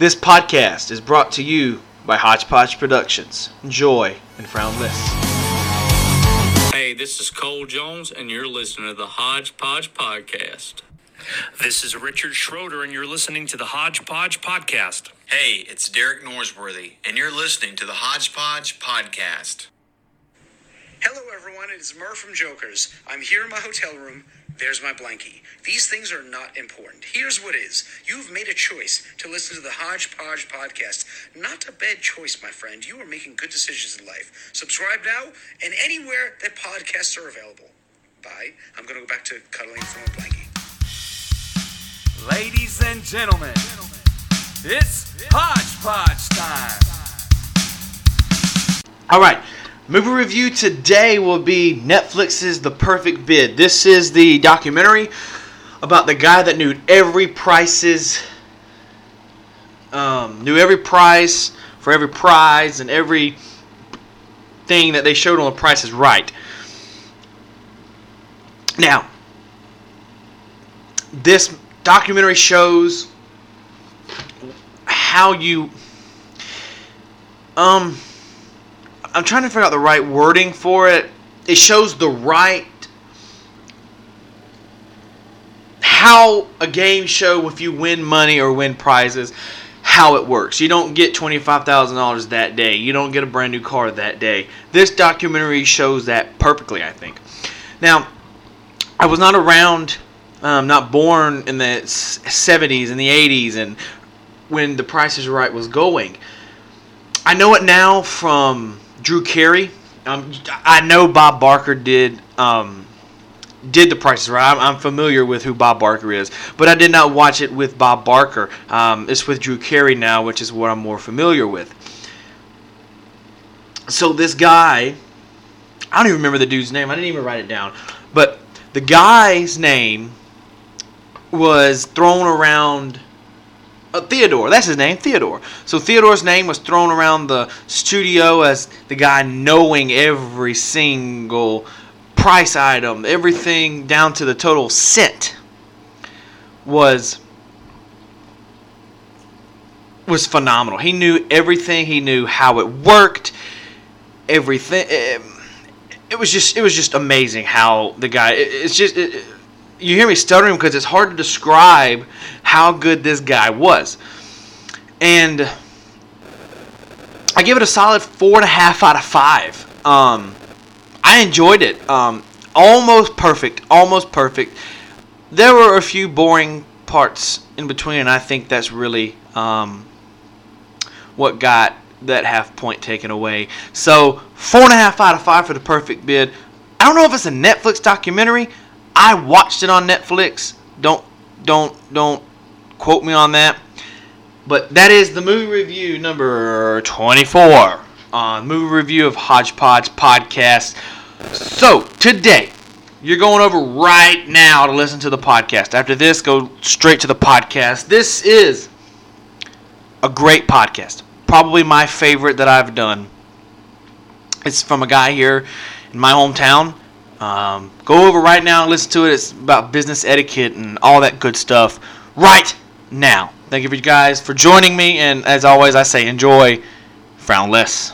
This podcast is brought to you by Hodgepodge Productions. Enjoy and frown less. Hey, this is Cole Jones, and you're listening to the Hodgepodge Podcast. This is Richard Schroeder, and you're listening to the Hodgepodge Podcast. Hey, it's Derek Norsworthy, and you're listening to the Hodgepodge Podcast. Hello, everyone. It's Murr from Jokers. I'm here in my hotel room. There's my blankie. These things are not important. Here's what is. You've made a choice to listen to the Hodgepodge podcast. Not a bad choice, my friend. You are making good decisions in life. Subscribe now and anywhere that podcasts are available. Bye. I'm going to go back to cuddling from a blankie. Ladies and gentlemen, it's Hodgepodge time. All right. Movie review today will be Netflix's The Perfect Bid. This is the documentary about the guy that knew every prices, um, knew every price for every prize and every thing that they showed on the Price is Right. Now, this documentary shows how you um I'm trying to figure out the right wording for it. It shows the right how a game show if you win money or win prizes how it works. You don't get $25,000 that day. You don't get a brand new car that day. This documentary shows that perfectly, I think. Now, I was not around um, not born in the 70s and the 80s and when the Price is Right was going. I know it now from Drew Carey. Um, I know Bob Barker did um, did the Price is Right. I'm, I'm, familiar with who Bob Barker is, but I did not watch it with Bob Barker. Um, it's with Drew Carey now, which is what I'm more familiar with. So this guy, I don't even remember the dude's name. I didn't even write it down, but the guy's name was thrown around uh, Theodore. That's his name, Theodore. So Theodore's name was thrown around the studio as the guy knowing every single price item, everything down to the total cent was was phenomenal. He knew everything. He knew how it worked. Everything. It, it was just it was just amazing how the guy. It, it's just. It, you hear me stuttering because it's hard to describe how good this guy was. And I give it a solid four and a half out of five. Um, I enjoyed it. Um, almost perfect. Almost perfect. There were a few boring parts in between, and I think that's really um, what got that half point taken away. So, four and a half out of five for the perfect bid. I don't know if it's a Netflix documentary. I watched it on Netflix. Don't don't don't quote me on that. But that is the movie review number 24 on movie review of Hodgepodge podcast. So, today you're going over right now to listen to the podcast. After this, go straight to the podcast. This is a great podcast. Probably my favorite that I've done. It's from a guy here in my hometown. Um, go over right now and listen to it. It's about business etiquette and all that good stuff right now. Thank you for you guys for joining me, and as always, I say enjoy, frown less.